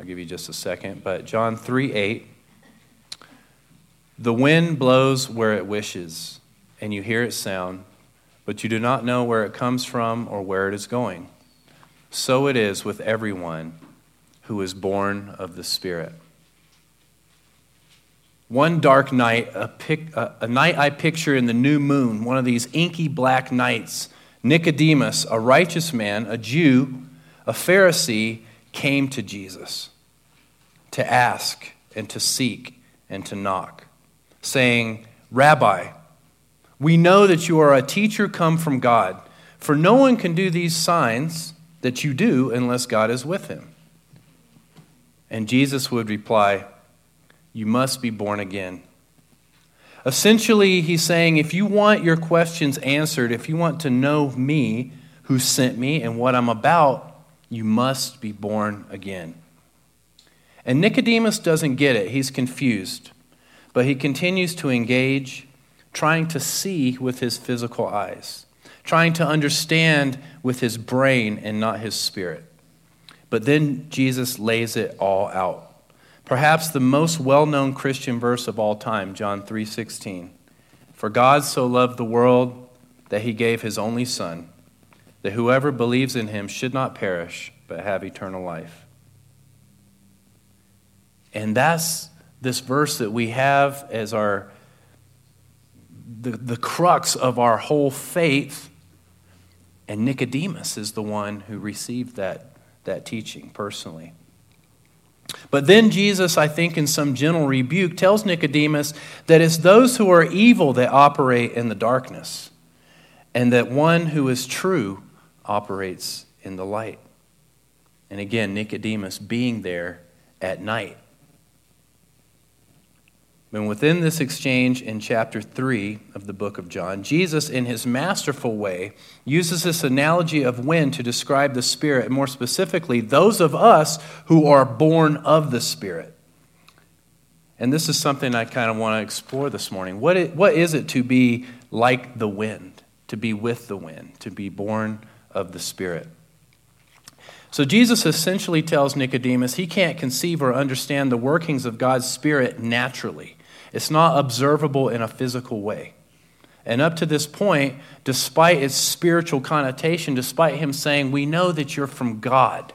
I'll give you just a second. But John 3 8. The wind blows where it wishes, and you hear its sound, but you do not know where it comes from or where it is going. So it is with everyone who is born of the Spirit. One dark night, a, pic, a, a, night I picture in the new moon, one of these inky black nights, Nicodemus, a righteous man, a Jew, a Pharisee, came to Jesus to ask and to seek and to knock, saying, Rabbi, we know that you are a teacher come from God, for no one can do these signs that you do unless God is with him. And Jesus would reply, You must be born again. Essentially, he's saying, if you want your questions answered, if you want to know me, who sent me, and what I'm about, you must be born again. And Nicodemus doesn't get it. He's confused. But he continues to engage, trying to see with his physical eyes, trying to understand with his brain and not his spirit. But then Jesus lays it all out. Perhaps the most well-known Christian verse of all time, John 3:16. For God so loved the world that he gave his only son, that whoever believes in him should not perish, but have eternal life. And that's this verse that we have as our the, the crux of our whole faith. And Nicodemus is the one who received that, that teaching personally. But then Jesus, I think, in some gentle rebuke, tells Nicodemus that it's those who are evil that operate in the darkness, and that one who is true operates in the light. And again, Nicodemus being there at night. And within this exchange in chapter 3 of the book of John, Jesus, in his masterful way, uses this analogy of wind to describe the Spirit, and more specifically, those of us who are born of the Spirit. And this is something I kind of want to explore this morning. What is, what is it to be like the wind, to be with the wind, to be born of the Spirit? So Jesus essentially tells Nicodemus he can't conceive or understand the workings of God's Spirit naturally. It's not observable in a physical way. And up to this point, despite its spiritual connotation, despite him saying, We know that you're from God,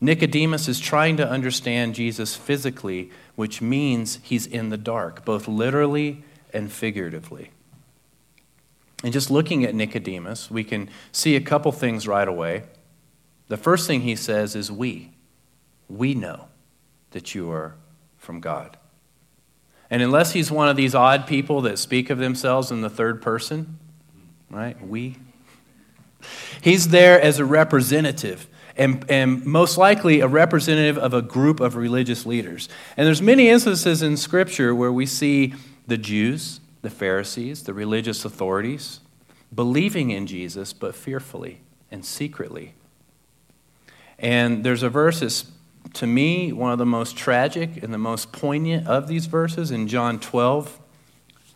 Nicodemus is trying to understand Jesus physically, which means he's in the dark, both literally and figuratively. And just looking at Nicodemus, we can see a couple things right away. The first thing he says is, We. We know that you are from God. And unless he's one of these odd people that speak of themselves in the third person, right? We. He's there as a representative. And, and most likely a representative of a group of religious leaders. And there's many instances in Scripture where we see the Jews, the Pharisees, the religious authorities believing in Jesus, but fearfully and secretly. And there's a verse that's to me, one of the most tragic and the most poignant of these verses in John 12,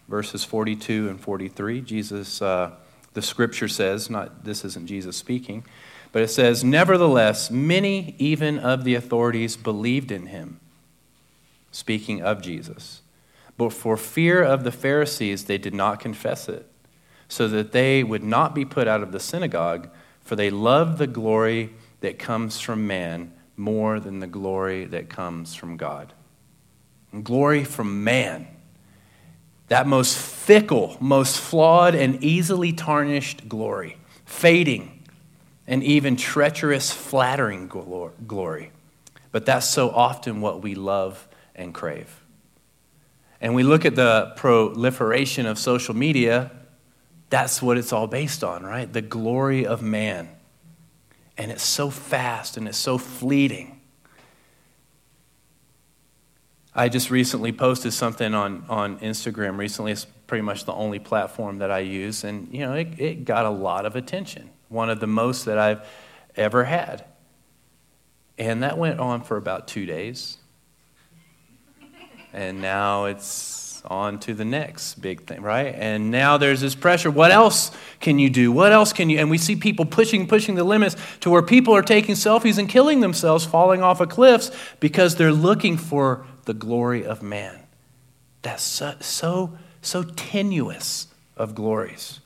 verses 42 and 43. Jesus, uh, the scripture says, not this isn't Jesus speaking, but it says, Nevertheless, many even of the authorities believed in him, speaking of Jesus. But for fear of the Pharisees, they did not confess it, so that they would not be put out of the synagogue, for they loved the glory that comes from man more than the glory that comes from God. And glory from man, that most fickle, most flawed, and easily tarnished glory, fading and even treacherous, flattering glory. But that's so often what we love and crave. And we look at the proliferation of social media, that's what it's all based on, right? The glory of man and it's so fast and it's so fleeting. I just recently posted something on, on Instagram recently. It's pretty much the only platform that I use, and you know, it, it got a lot of attention. One of the most that I've ever had. And that went on for about two days. And now it's on to the next big thing, right? And now there's this pressure. What else can you do? What else can you? And we see people pushing, pushing the limits to where people are taking selfies and killing themselves, falling off of cliffs because they're looking for the glory of man. That's so, so, so tenuous of glories.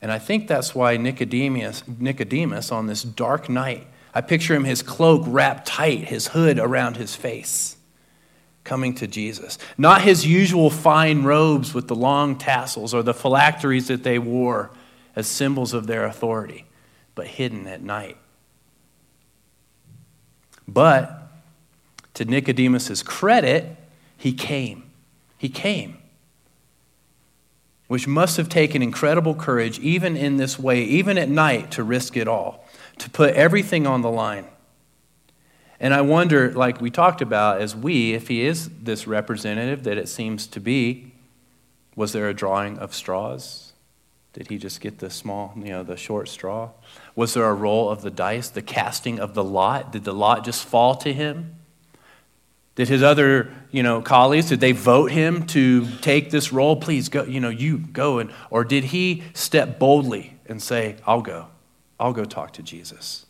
And I think that's why Nicodemus, Nicodemus on this dark night, I picture him, his cloak wrapped tight, his hood around his face, coming to Jesus. Not his usual fine robes with the long tassels or the phylacteries that they wore as symbols of their authority, but hidden at night. But to Nicodemus's credit, he came. He came which must have taken incredible courage, even in this way, even at night, to risk it all, to put everything on the line. And I wonder, like we talked about, as we, if he is this representative that it seems to be, was there a drawing of straws? Did he just get the small, you know, the short straw? Was there a roll of the dice, the casting of the lot? Did the lot just fall to him? Did his other, you know, colleagues, did they vote him to take this role? Please go, you know, you go. And, or did he step boldly and say, I'll go. I'll go talk to Jesus.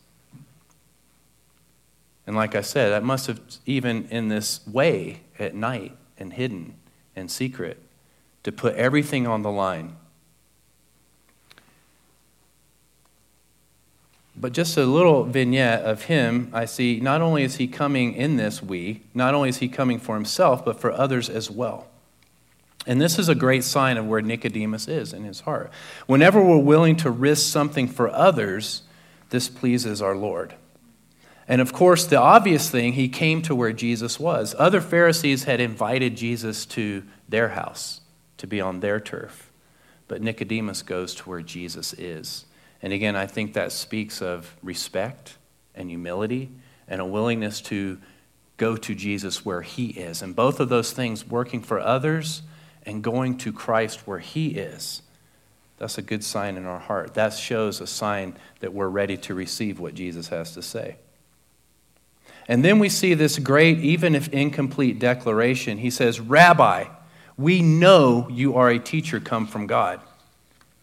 And like I said, that must have, even in this way at night and hidden and secret, to put everything on the line But just a little vignette of him, I see not only is he coming in this we, not only is he coming for himself, but for others as well. And this is a great sign of where Nicodemus is in his heart. Whenever we're willing to risk something for others, this pleases our Lord. And of course, the obvious thing, he came to where Jesus was. Other Pharisees had invited Jesus to their house to be on their turf. But Nicodemus goes to where Jesus is. And again, I think that speaks of respect and humility and a willingness to go to Jesus where he is. And both of those things, working for others and going to Christ where he is, that's a good sign in our heart. That shows a sign that we're ready to receive what Jesus has to say. And then we see this great, even if incomplete, declaration. He says, Rabbi, we know you are a teacher come from God.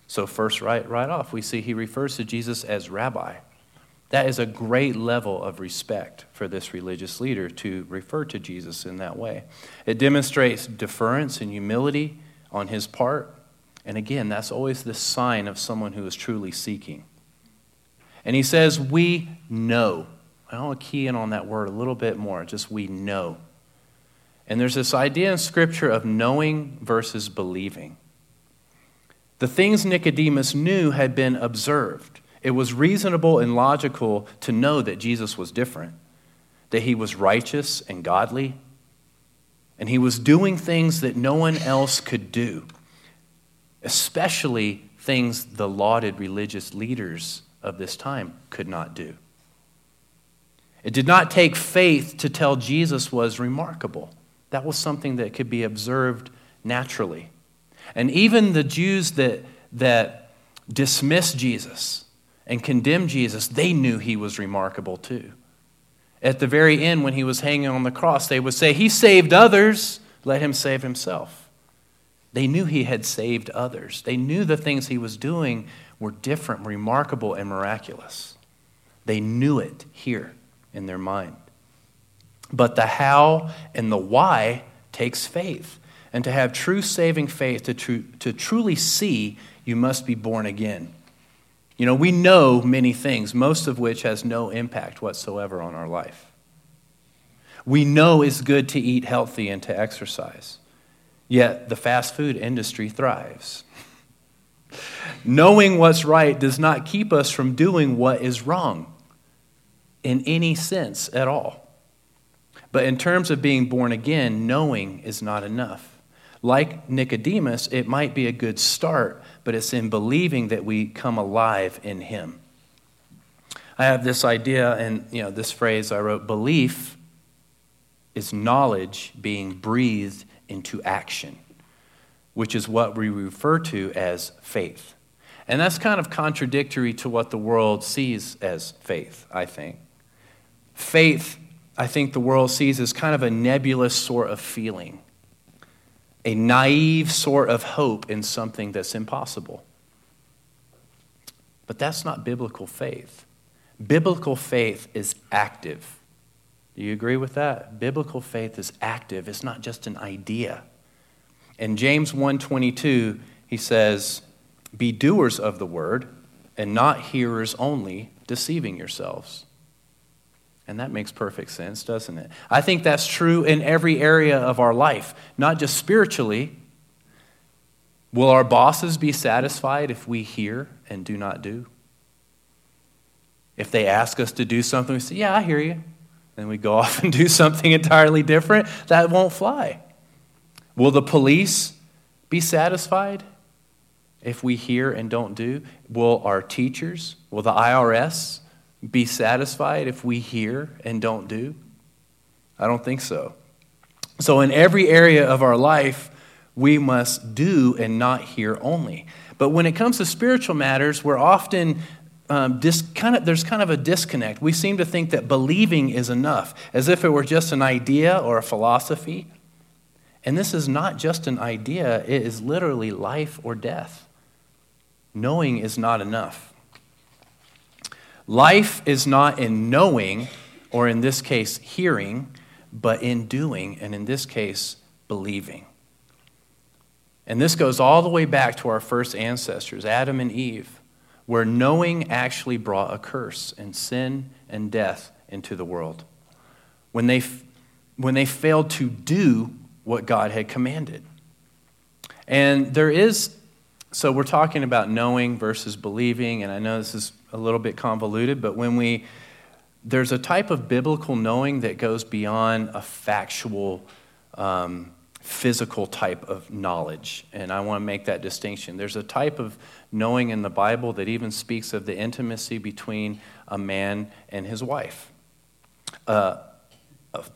So, first, right, right off, we see he refers to Jesus as rabbi. That is a great level of respect for this religious leader to refer to Jesus in that way. It demonstrates deference and humility on his part. And again, that's always the sign of someone who is truly seeking. And he says, We know. I want to key in on that word a little bit more, just we know. And there's this idea in Scripture of knowing versus believing. The things Nicodemus knew had been observed. It was reasonable and logical to know that Jesus was different, that he was righteous and godly, and he was doing things that no one else could do, especially things the lauded religious leaders of this time could not do. It did not take faith to tell Jesus was remarkable. That was something that could be observed naturally. And even the Jews that, that dismissed Jesus and condemned Jesus, they knew he was remarkable too. At the very end, when he was hanging on the cross, they would say, He saved others, let him save himself. They knew he had saved others. They knew the things he was doing were different, remarkable, and miraculous. They knew it here in their mind. But the how and the why takes faith. And to have true saving faith, to, tru- to truly see, you must be born again. You know, we know many things, most of which has no impact whatsoever on our life. We know it's good to eat healthy and to exercise, yet the fast food industry thrives. Knowing what's right does not keep us from doing what is wrong in any sense at all. But in terms of being born again, knowing is not enough. Like Nicodemus, it might be a good start, but it's in believing that we come alive in Him. I have this idea and you know this phrase I wrote belief is knowledge being breathed into action, which is what we refer to as faith. And that's kind of contradictory to what the world sees as faith, I think. Faith I think the world sees as kind of a nebulous sort of feeling, a naive sort of hope in something that's impossible. But that's not biblical faith. Biblical faith is active. Do you agree with that? Biblical faith is active. It's not just an idea. In James 1:22, he says, "Be doers of the word and not hearers only, deceiving yourselves." And that makes perfect sense, doesn't it? I think that's true in every area of our life, not just spiritually. Will our bosses be satisfied if we hear and do not do? If they ask us to do something, we say, Yeah, I hear you. Then we go off and do something entirely different. That won't fly. Will the police be satisfied if we hear and don't do? Will our teachers, will the IRS be satisfied if we hear and don't do? I don't think so. So, in every area of our life, we must do and not hear only. But when it comes to spiritual matters, we're often um, dis, kind of, there's kind of a disconnect. We seem to think that believing is enough, as if it were just an idea or a philosophy. And this is not just an idea, it is literally life or death. Knowing is not enough. Life is not in knowing, or in this case, hearing, but in doing, and in this case, believing. And this goes all the way back to our first ancestors, Adam and Eve, where knowing actually brought a curse and sin and death into the world. When they, when they failed to do what God had commanded. And there is, so we're talking about knowing versus believing, and I know this is a little bit convoluted, but when we, there's a type of biblical knowing that goes beyond a factual, um, physical type of knowledge. And I want to make that distinction. There's a type of knowing in the Bible that even speaks of the intimacy between a man and his wife. Uh,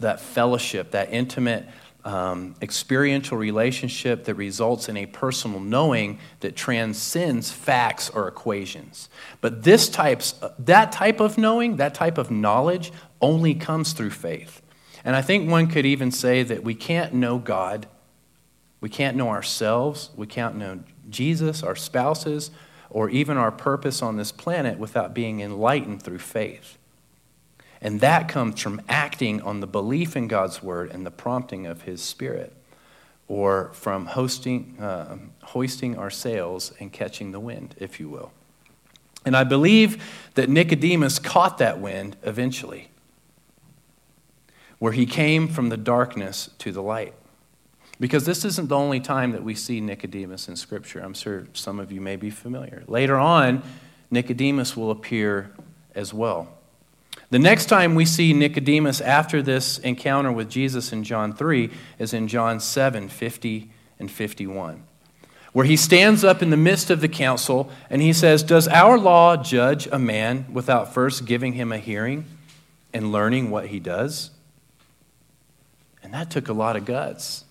that fellowship, that intimate um, experiential relationship that results in a personal knowing that transcends facts or equations. But this types, that type of knowing, that type of knowledge, only comes through faith. And I think one could even say that we can't know God, we can't know ourselves, we can't know Jesus, our spouses, or even our purpose on this planet without being enlightened through faith. And that comes from acting on the belief in God's word and the prompting of his spirit, or from hosting, uh, hoisting our sails and catching the wind, if you will. And I believe that Nicodemus caught that wind eventually, where he came from the darkness to the light. Because this isn't the only time that we see Nicodemus in Scripture. I'm sure some of you may be familiar. Later on, Nicodemus will appear as well. The next time we see Nicodemus after this encounter with Jesus in John 3 is in John 7 50 and 51, where he stands up in the midst of the council and he says, Does our law judge a man without first giving him a hearing and learning what he does? And that took a lot of guts.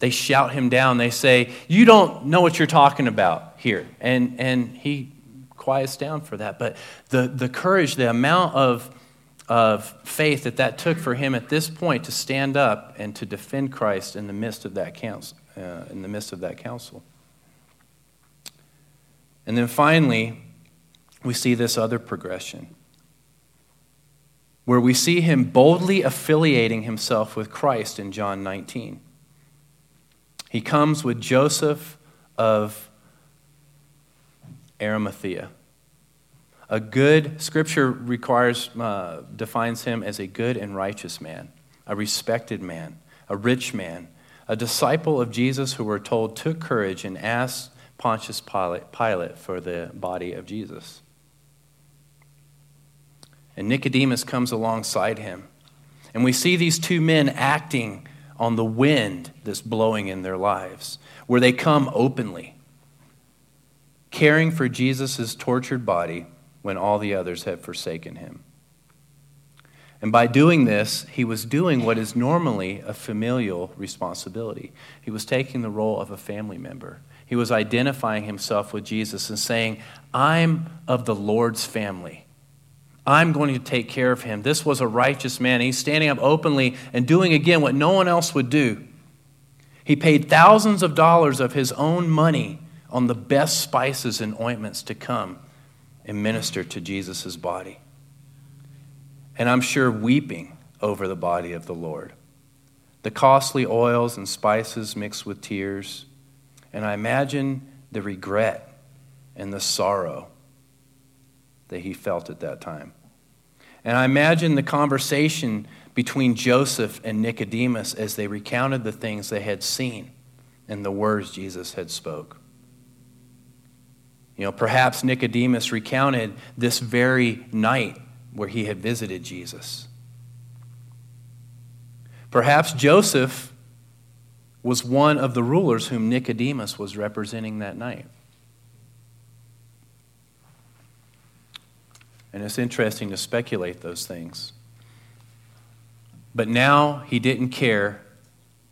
They shout him down. They say, You don't know what you're talking about here. And, and he quiets down for that. But the, the courage, the amount of, of faith that that took for him at this point to stand up and to defend Christ in the midst of that council. Uh, in the midst of that council. And then finally, we see this other progression where we see him boldly affiliating himself with Christ in John 19. He comes with Joseph of Arimathea. A good, scripture requires, uh, defines him as a good and righteous man, a respected man, a rich man, a disciple of Jesus who we're told took courage and asked Pontius Pilate, Pilate for the body of Jesus. And Nicodemus comes alongside him. And we see these two men acting on the wind that's blowing in their lives, where they come openly, caring for Jesus' tortured body when all the others had forsaken him. And by doing this, he was doing what is normally a familial responsibility. He was taking the role of a family member. He was identifying himself with Jesus and saying, I'm of the Lord's family. I'm going to take care of him. This was a righteous man. He's standing up openly and doing again what no one else would do. He paid thousands of dollars of his own money on the best spices and ointments to come and minister to Jesus' body. And I'm sure weeping over the body of the Lord. The costly oils and spices mixed with tears. And I imagine the regret and the sorrow that he felt at that time. And I imagine the conversation between Joseph and Nicodemus as they recounted the things they had seen and the words Jesus had spoke. You know, perhaps Nicodemus recounted this very night where he had visited Jesus. Perhaps Joseph was one of the rulers whom Nicodemus was representing that night. And it's interesting to speculate those things. But now he didn't care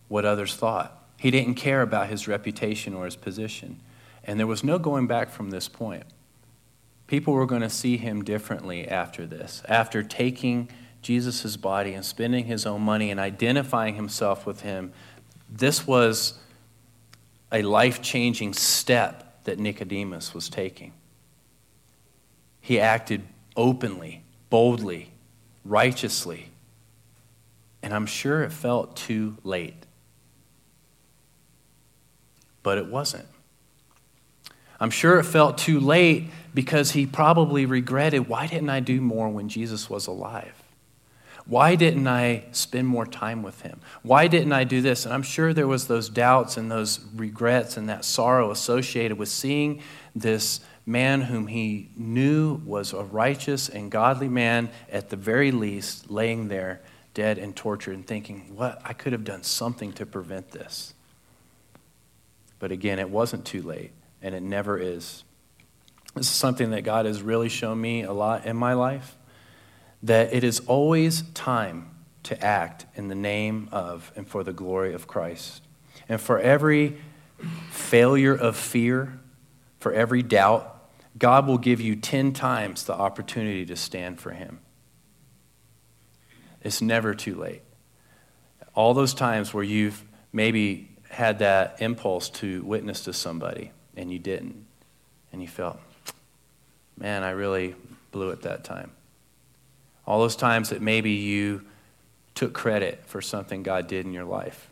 what others thought. He didn't care about his reputation or his position. And there was no going back from this point. People were going to see him differently after this, after taking Jesus' body and spending his own money and identifying himself with him. This was a life changing step that Nicodemus was taking. He acted openly, boldly, righteously. And I'm sure it felt too late. But it wasn't. I'm sure it felt too late because he probably regretted why didn't I do more when Jesus was alive? Why didn't I spend more time with him? Why didn't I do this? And I'm sure there was those doubts and those regrets and that sorrow associated with seeing this man whom he knew was a righteous and godly man, at the very least, laying there dead and tortured and thinking, what? I could have done something to prevent this. But again, it wasn't too late, and it never is. This is something that God has really shown me a lot in my life that it is always time to act in the name of and for the glory of Christ. And for every failure of fear, for every doubt, God will give you 10 times the opportunity to stand for Him. It's never too late. All those times where you've maybe had that impulse to witness to somebody and you didn't, and you felt, man, I really blew it that time. All those times that maybe you took credit for something God did in your life.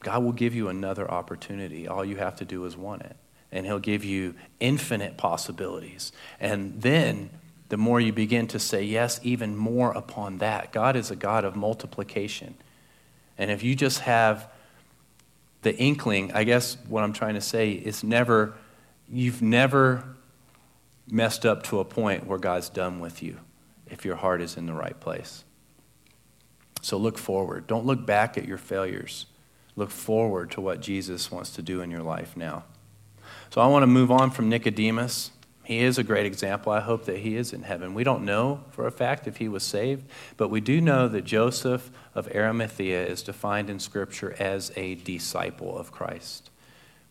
God will give you another opportunity. All you have to do is want it and He'll give you infinite possibilities. And then the more you begin to say yes, even more upon that. God is a God of multiplication. And if you just have the inkling, I guess what I'm trying to say is never, you've never messed up to a point where God's done with you if your heart is in the right place. So look forward. Don't look back at your failures. Look forward to what Jesus wants to do in your life now. So I want to move on from Nicodemus. He is a great example. I hope that he is in heaven. We don't know for a fact if he was saved, but we do know that Joseph of Arimathea is defined in Scripture as a disciple of Christ,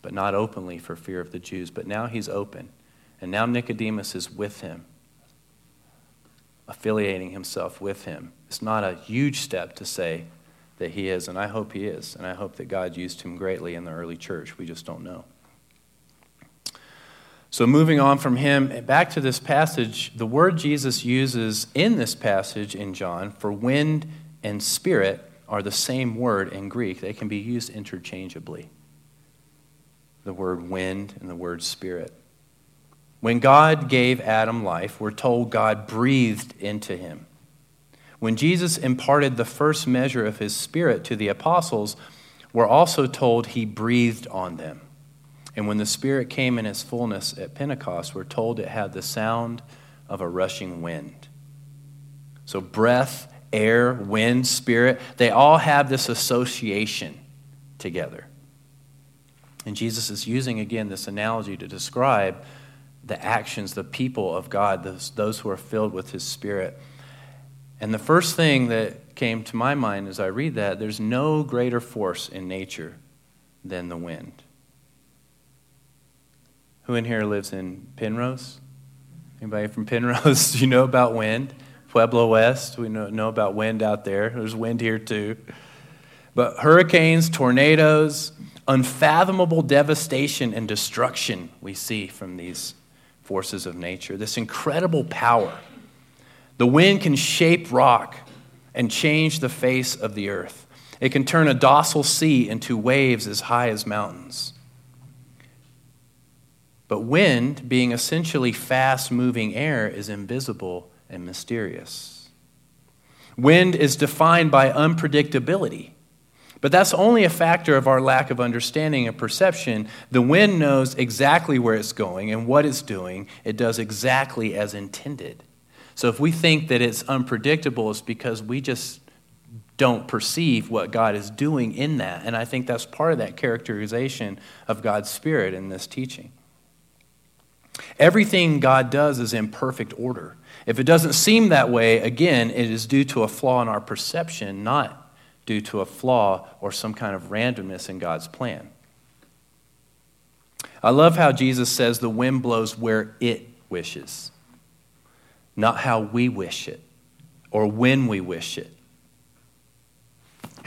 but not openly for fear of the Jews. But now he's open, and now Nicodemus is with him, affiliating himself with him. It's not a huge step to say that he is, and I hope he is, and I hope that God used him greatly in the early church. We just don't know. So, moving on from him, back to this passage, the word Jesus uses in this passage in John for wind and spirit are the same word in Greek. They can be used interchangeably. The word wind and the word spirit. When God gave Adam life, we're told God breathed into him. When Jesus imparted the first measure of his spirit to the apostles, we're also told he breathed on them. And when the Spirit came in its fullness at Pentecost, we're told it had the sound of a rushing wind. So, breath, air, wind, spirit, they all have this association together. And Jesus is using again this analogy to describe the actions, the people of God, those, those who are filled with His Spirit. And the first thing that came to my mind as I read that, there's no greater force in nature than the wind. Who in here lives in Penrose? Anybody from Penrose? Do you know about wind? Pueblo West, we know, know about wind out there. There's wind here too. But hurricanes, tornadoes, unfathomable devastation and destruction we see from these forces of nature. This incredible power. The wind can shape rock and change the face of the earth. It can turn a docile sea into waves as high as mountains. But wind, being essentially fast moving air, is invisible and mysterious. Wind is defined by unpredictability. But that's only a factor of our lack of understanding and perception. The wind knows exactly where it's going and what it's doing, it does exactly as intended. So if we think that it's unpredictable, it's because we just don't perceive what God is doing in that. And I think that's part of that characterization of God's Spirit in this teaching. Everything God does is in perfect order. If it doesn't seem that way, again, it is due to a flaw in our perception, not due to a flaw or some kind of randomness in God's plan. I love how Jesus says the wind blows where it wishes, not how we wish it or when we wish it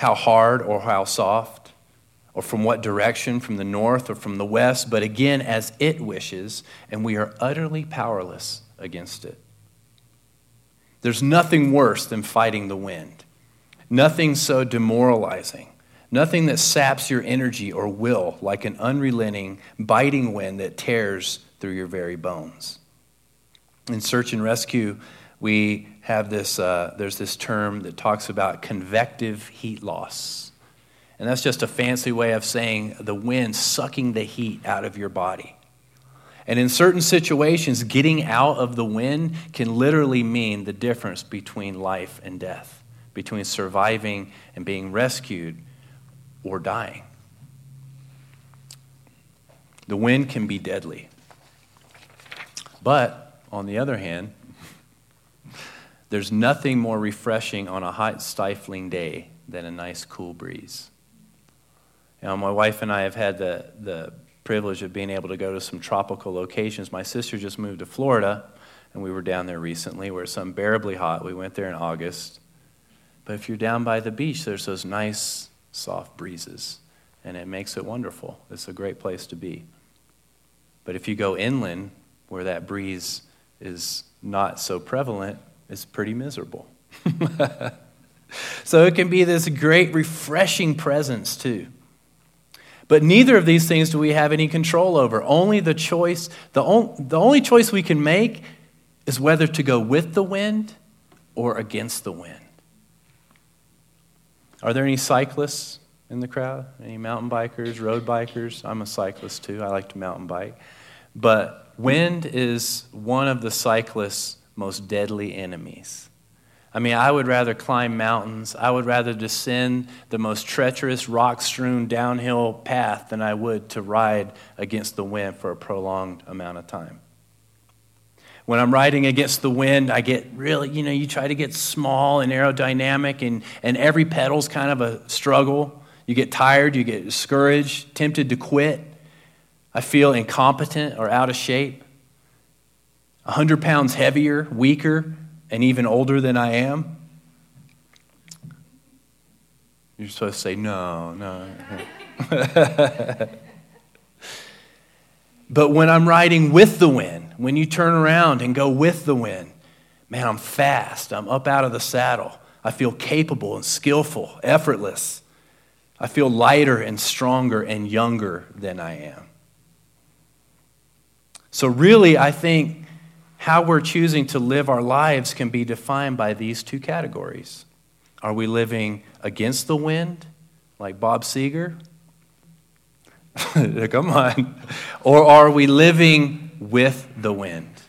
how hard or how soft, or from what direction, from the north or from the west, but again, as it wishes, and we are utterly powerless against it. There's nothing worse than fighting the wind, nothing so demoralizing. Nothing that saps your energy or will like an unrelenting, biting wind that tears through your very bones. In search and rescue, we have this, uh, there's this term that talks about convective heat loss. And that's just a fancy way of saying the wind sucking the heat out of your body. And in certain situations, getting out of the wind can literally mean the difference between life and death, between surviving and being rescued or dying. The wind can be deadly. But on the other hand, there's nothing more refreshing on a hot, stifling day than a nice, cool breeze. You know, my wife and I have had the, the privilege of being able to go to some tropical locations. My sister just moved to Florida, and we were down there recently where it's unbearably hot. We went there in August. But if you're down by the beach, there's those nice, soft breezes, and it makes it wonderful. It's a great place to be. But if you go inland, where that breeze is not so prevalent, it's pretty miserable. so it can be this great, refreshing presence, too. But neither of these things do we have any control over. Only the choice, the, on, the only choice we can make is whether to go with the wind or against the wind. Are there any cyclists in the crowd? Any mountain bikers, road bikers? I'm a cyclist too. I like to mountain bike. But wind is one of the cyclists' most deadly enemies. I mean, I would rather climb mountains. I would rather descend the most treacherous, rock strewn downhill path than I would to ride against the wind for a prolonged amount of time. When I'm riding against the wind, I get really, you know, you try to get small and aerodynamic, and, and every pedal's kind of a struggle. You get tired, you get discouraged, tempted to quit. I feel incompetent or out of shape. 100 pounds heavier, weaker, and even older than I am? You're supposed to say, no, no. but when I'm riding with the wind, when you turn around and go with the wind, man, I'm fast. I'm up out of the saddle. I feel capable and skillful, effortless. I feel lighter and stronger and younger than I am. So, really, I think how we're choosing to live our lives can be defined by these two categories. Are we living against the wind, like Bob Seger? Come on. Or are we living with the wind?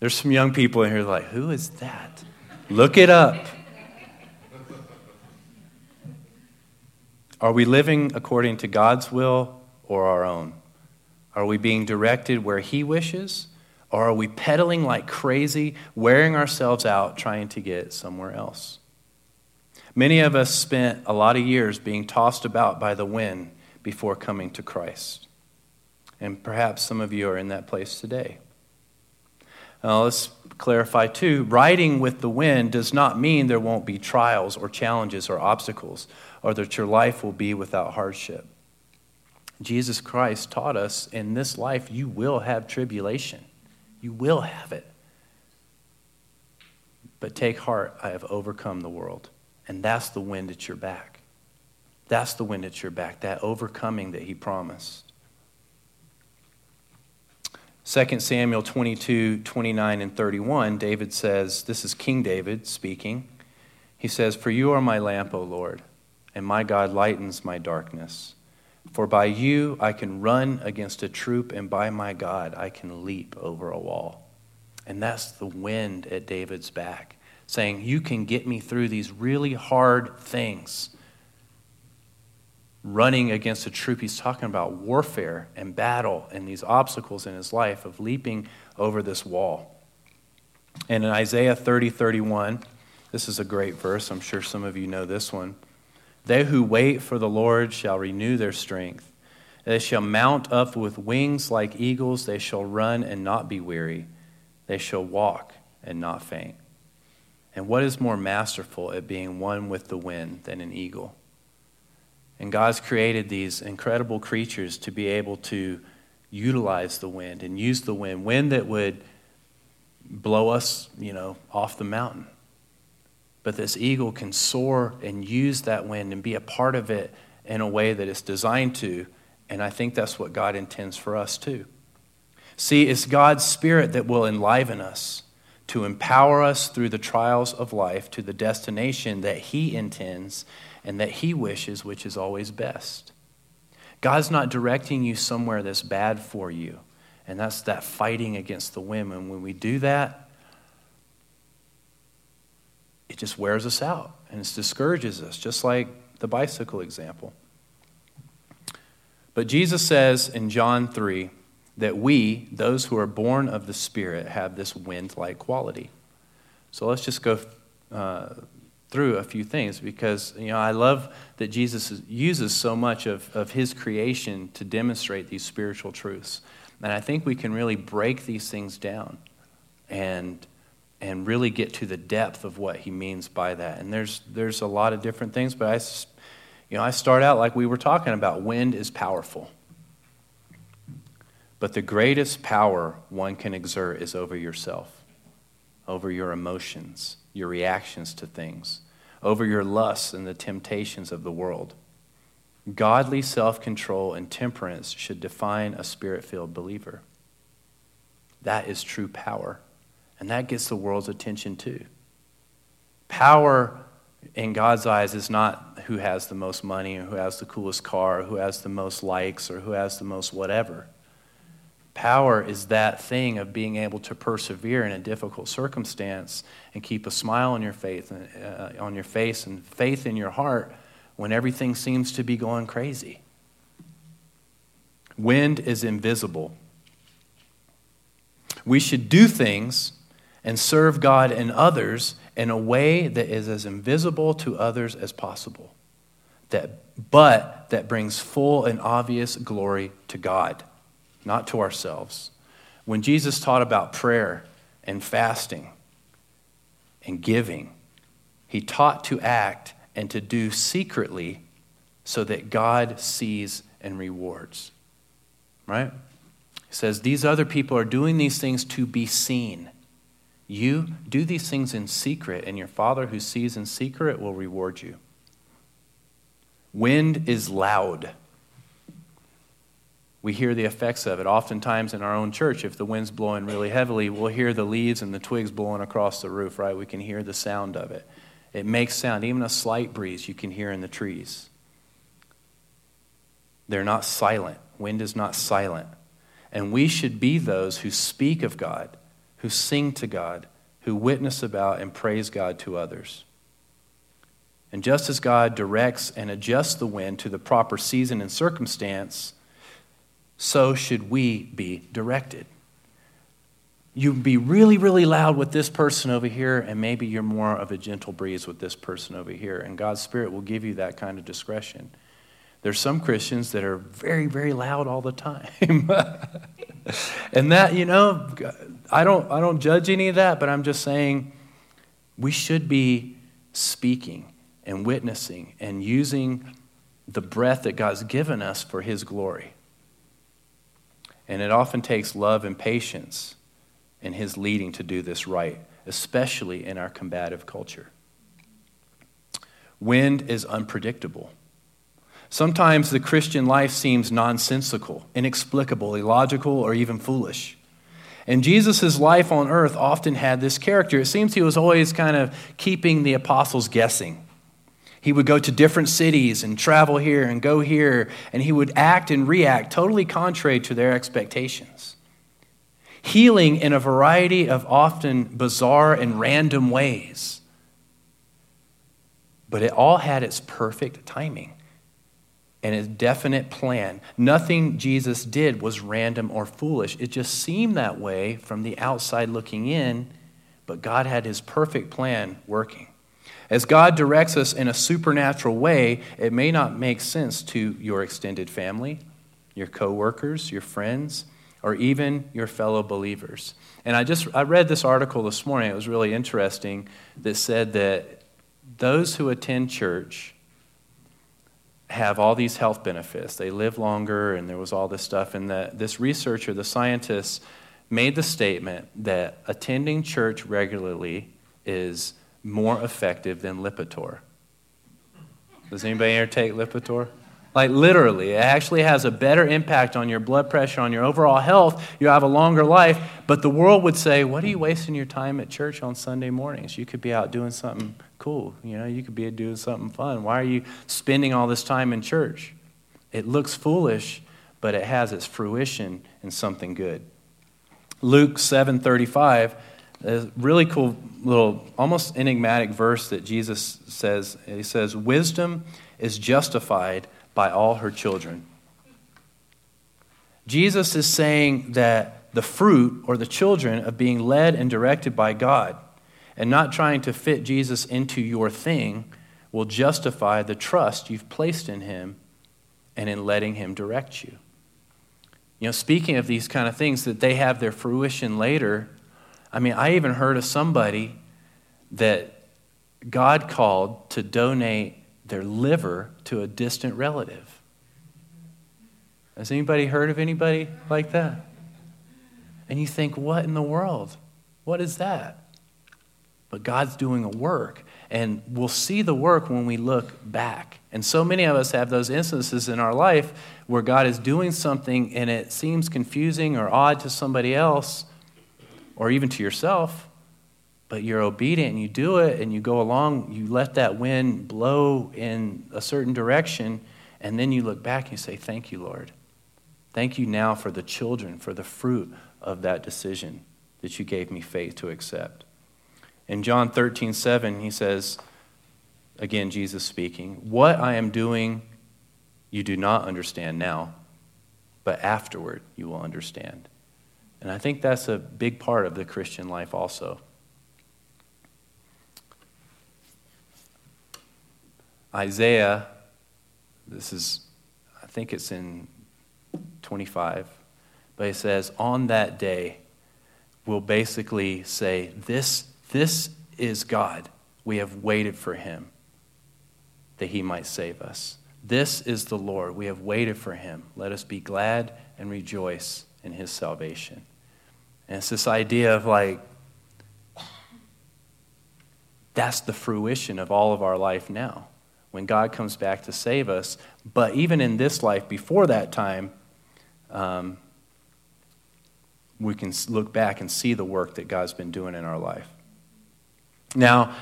There's some young people in here like, who is that? Look it up. Are we living according to God's will or our own? Are we being directed where He wishes? Or are we pedaling like crazy, wearing ourselves out, trying to get somewhere else? Many of us spent a lot of years being tossed about by the wind before coming to Christ. And perhaps some of you are in that place today. Now, let's clarify too riding with the wind does not mean there won't be trials or challenges or obstacles, or that your life will be without hardship. Jesus Christ taught us in this life you will have tribulation. You will have it. But take heart, I have overcome the world. And that's the wind at your back. That's the wind at your back, that overcoming that he promised. 2 Samuel 22, 29, and 31, David says, This is King David speaking. He says, For you are my lamp, O Lord, and my God lightens my darkness. For by you I can run against a troop, and by my God I can leap over a wall. And that's the wind at David's back, saying, You can get me through these really hard things. Running against a troop, he's talking about warfare and battle and these obstacles in his life of leaping over this wall. And in Isaiah 30 31, this is a great verse. I'm sure some of you know this one. They who wait for the Lord shall renew their strength. They shall mount up with wings like eagles. They shall run and not be weary. They shall walk and not faint. And what is more masterful at being one with the wind than an eagle? And God's created these incredible creatures to be able to utilize the wind and use the wind, wind that would blow us, you know, off the mountain. But this eagle can soar and use that wind and be a part of it in a way that it's designed to. And I think that's what God intends for us too. See, it's God's Spirit that will enliven us to empower us through the trials of life to the destination that He intends and that He wishes, which is always best. God's not directing you somewhere that's bad for you, and that's that fighting against the wind. And when we do that, it just wears us out and it discourages us, just like the bicycle example. But Jesus says in John 3, that we, those who are born of the Spirit, have this wind like quality. So let's just go uh, through a few things because you know I love that Jesus uses so much of, of his creation to demonstrate these spiritual truths. And I think we can really break these things down and and really get to the depth of what he means by that. And there's there's a lot of different things, but I you know I start out like we were talking about wind is powerful. But the greatest power one can exert is over yourself, over your emotions, your reactions to things, over your lusts and the temptations of the world. Godly self control and temperance should define a spirit filled believer. That is true power. And that gets the world's attention too. Power in God's eyes is not who has the most money or who has the coolest car or who has the most likes or who has the most whatever. Power is that thing of being able to persevere in a difficult circumstance and keep a smile on your face, uh, on your face and faith in your heart when everything seems to be going crazy. Wind is invisible. We should do things and serve God and others in a way that is as invisible to others as possible, that, but that brings full and obvious glory to God not to ourselves. When Jesus taught about prayer and fasting and giving, he taught to act and to do secretly so that God sees and rewards. Right? He says, These other people are doing these things to be seen. You do these things in secret, and your Father who sees in secret will reward you. Wind is loud we hear the effects of it. Oftentimes in our own church, if the wind's blowing really heavily, we'll hear the leaves and the twigs blowing across the roof, right? We can hear the sound of it. It makes sound. Even a slight breeze you can hear in the trees. They're not silent. Wind is not silent. And we should be those who speak of God, who sing to God, who witness about and praise God to others. And just as God directs and adjusts the wind to the proper season and circumstance, so should we be directed. You be really, really loud with this person over here, and maybe you're more of a gentle breeze with this person over here. And God's Spirit will give you that kind of discretion. There's some Christians that are very, very loud all the time. and that, you know, I don't, I don't judge any of that, but I'm just saying we should be speaking and witnessing and using the breath that God's given us for His glory. And it often takes love and patience and His leading to do this right, especially in our combative culture. Wind is unpredictable. Sometimes the Christian life seems nonsensical, inexplicable, illogical, or even foolish. And Jesus' life on earth often had this character. It seems he was always kind of keeping the apostles guessing. He would go to different cities and travel here and go here, and he would act and react totally contrary to their expectations. Healing in a variety of often bizarre and random ways. But it all had its perfect timing and a definite plan. Nothing Jesus did was random or foolish. It just seemed that way from the outside looking in, but God had his perfect plan working. As God directs us in a supernatural way, it may not make sense to your extended family, your coworkers, your friends, or even your fellow believers. And I just I read this article this morning. It was really interesting that said that those who attend church have all these health benefits. They live longer, and there was all this stuff. And the, this researcher, the scientist, made the statement that attending church regularly is more effective than Lipitor. Does anybody here take Lipitor? Like literally, it actually has a better impact on your blood pressure, on your overall health. You have a longer life. But the world would say, What are you wasting your time at church on Sunday mornings? You could be out doing something cool. You know, you could be doing something fun. Why are you spending all this time in church? It looks foolish, but it has its fruition in something good. Luke 7:35 a really cool little almost enigmatic verse that Jesus says he says wisdom is justified by all her children. Jesus is saying that the fruit or the children of being led and directed by God and not trying to fit Jesus into your thing will justify the trust you've placed in him and in letting him direct you. You know, speaking of these kind of things that they have their fruition later, I mean, I even heard of somebody that God called to donate their liver to a distant relative. Has anybody heard of anybody like that? And you think, what in the world? What is that? But God's doing a work. And we'll see the work when we look back. And so many of us have those instances in our life where God is doing something and it seems confusing or odd to somebody else or even to yourself, but you're obedient and you do it and you go along, you let that wind blow in a certain direction, and then you look back and you say, Thank you, Lord. Thank you now for the children, for the fruit of that decision that you gave me faith to accept. In John 13, 7, he says, again, Jesus speaking, What I am doing, you do not understand now, but afterward you will understand. And I think that's a big part of the Christian life also. Isaiah, this is, I think it's in 25, but it says, On that day, we'll basically say, This this is God. We have waited for him that he might save us. This is the Lord. We have waited for him. Let us be glad and rejoice in his salvation. And it's this idea of like, that's the fruition of all of our life now. When God comes back to save us, but even in this life, before that time, um, we can look back and see the work that God's been doing in our life. Now,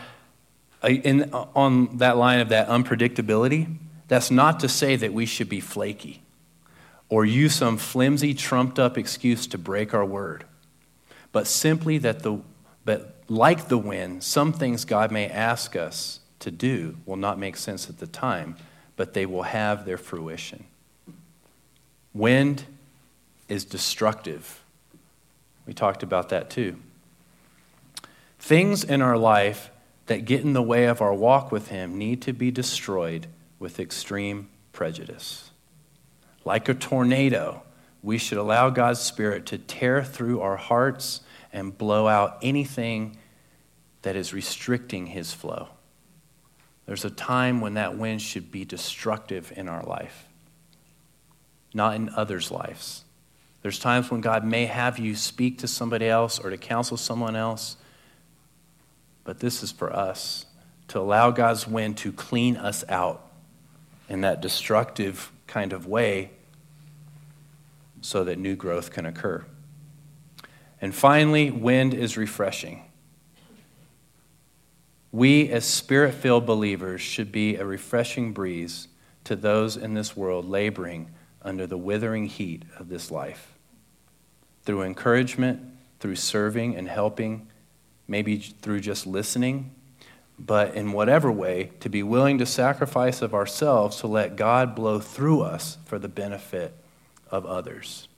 uh, in, uh, on that line of that unpredictability, that's not to say that we should be flaky or use some flimsy, trumped up excuse to break our word, but simply that the, but like the wind, some things God may ask us to do will not make sense at the time, but they will have their fruition. Wind is destructive. We talked about that too. Things in our life that get in the way of our walk with Him need to be destroyed with extreme prejudice. Like a tornado, we should allow God's Spirit to tear through our hearts and blow out anything that is restricting his flow. There's a time when that wind should be destructive in our life, not in others' lives. There's times when God may have you speak to somebody else or to counsel someone else, but this is for us to allow God's wind to clean us out in that destructive kind of way so that new growth can occur. And finally, wind is refreshing. We, as spirit filled believers, should be a refreshing breeze to those in this world laboring under the withering heat of this life. Through encouragement, through serving and helping, maybe through just listening, but in whatever way, to be willing to sacrifice of ourselves to let God blow through us for the benefit of others.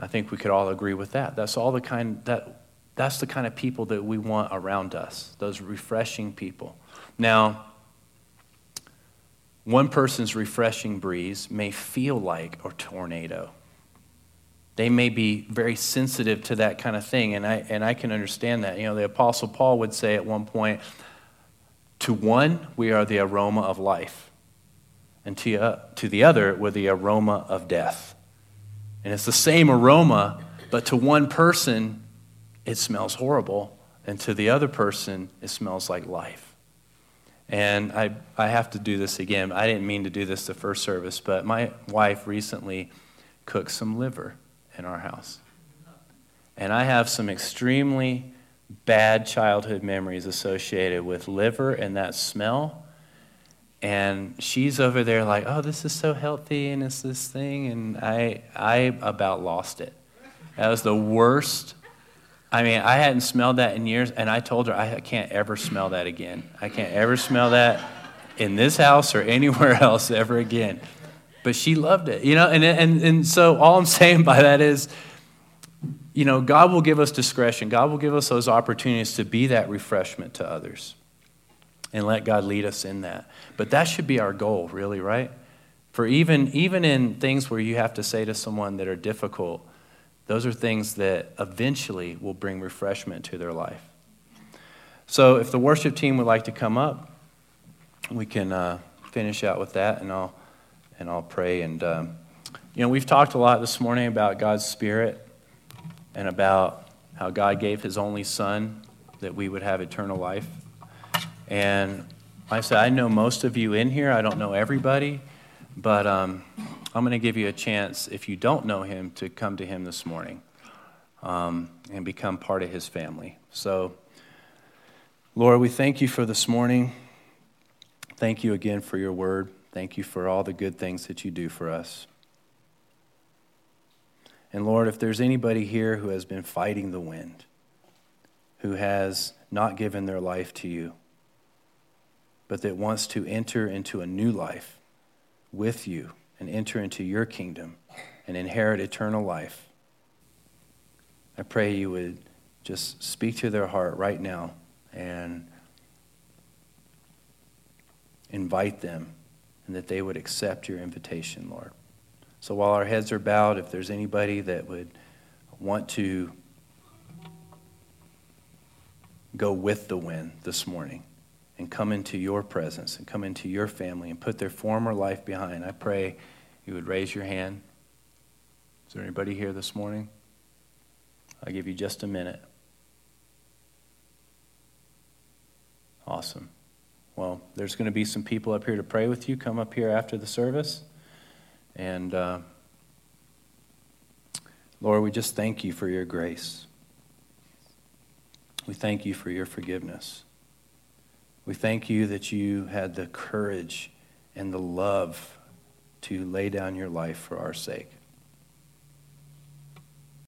I think we could all agree with that. That's all the kind that that's the kind of people that we want around us, those refreshing people. Now, one person's refreshing breeze may feel like a tornado. They may be very sensitive to that kind of thing, and I, and I can understand that. You know, the Apostle Paul would say at one point, to one, we are the aroma of life, and to, uh, to the other, we're the aroma of death. And it's the same aroma, but to one person, it smells horrible, and to the other person, it smells like life. And I, I have to do this again. I didn't mean to do this the first service, but my wife recently cooked some liver in our house. And I have some extremely bad childhood memories associated with liver and that smell. And she's over there like, oh, this is so healthy and it's this thing. And I, I about lost it. That was the worst I mean, I hadn't smelled that in years, and I told her I can't ever smell that again. I can't ever smell that in this house or anywhere else ever again. But she loved it, you know, and, and, and so all I'm saying by that is, you know, God will give us discretion. God will give us those opportunities to be that refreshment to others and let God lead us in that. But that should be our goal, really, right? For even, even in things where you have to say to someone that are difficult, those are things that eventually will bring refreshment to their life. So, if the worship team would like to come up, we can uh, finish out with that, and I'll and I'll pray. And um, you know, we've talked a lot this morning about God's Spirit and about how God gave His only Son that we would have eternal life. And I said, I know most of you in here. I don't know everybody, but um, I'm going to give you a chance, if you don't know him, to come to him this morning um, and become part of his family. So, Lord, we thank you for this morning. Thank you again for your word. Thank you for all the good things that you do for us. And Lord, if there's anybody here who has been fighting the wind, who has not given their life to you, but that wants to enter into a new life with you, and enter into your kingdom and inherit eternal life. I pray you would just speak to their heart right now and invite them and that they would accept your invitation, Lord. So while our heads are bowed, if there's anybody that would want to go with the wind this morning, and come into your presence and come into your family and put their former life behind, I pray you would raise your hand. Is there anybody here this morning? I'll give you just a minute. Awesome. Well, there's going to be some people up here to pray with you. Come up here after the service. And uh, Lord, we just thank you for your grace. We thank you for your forgiveness. We thank you that you had the courage and the love to lay down your life for our sake.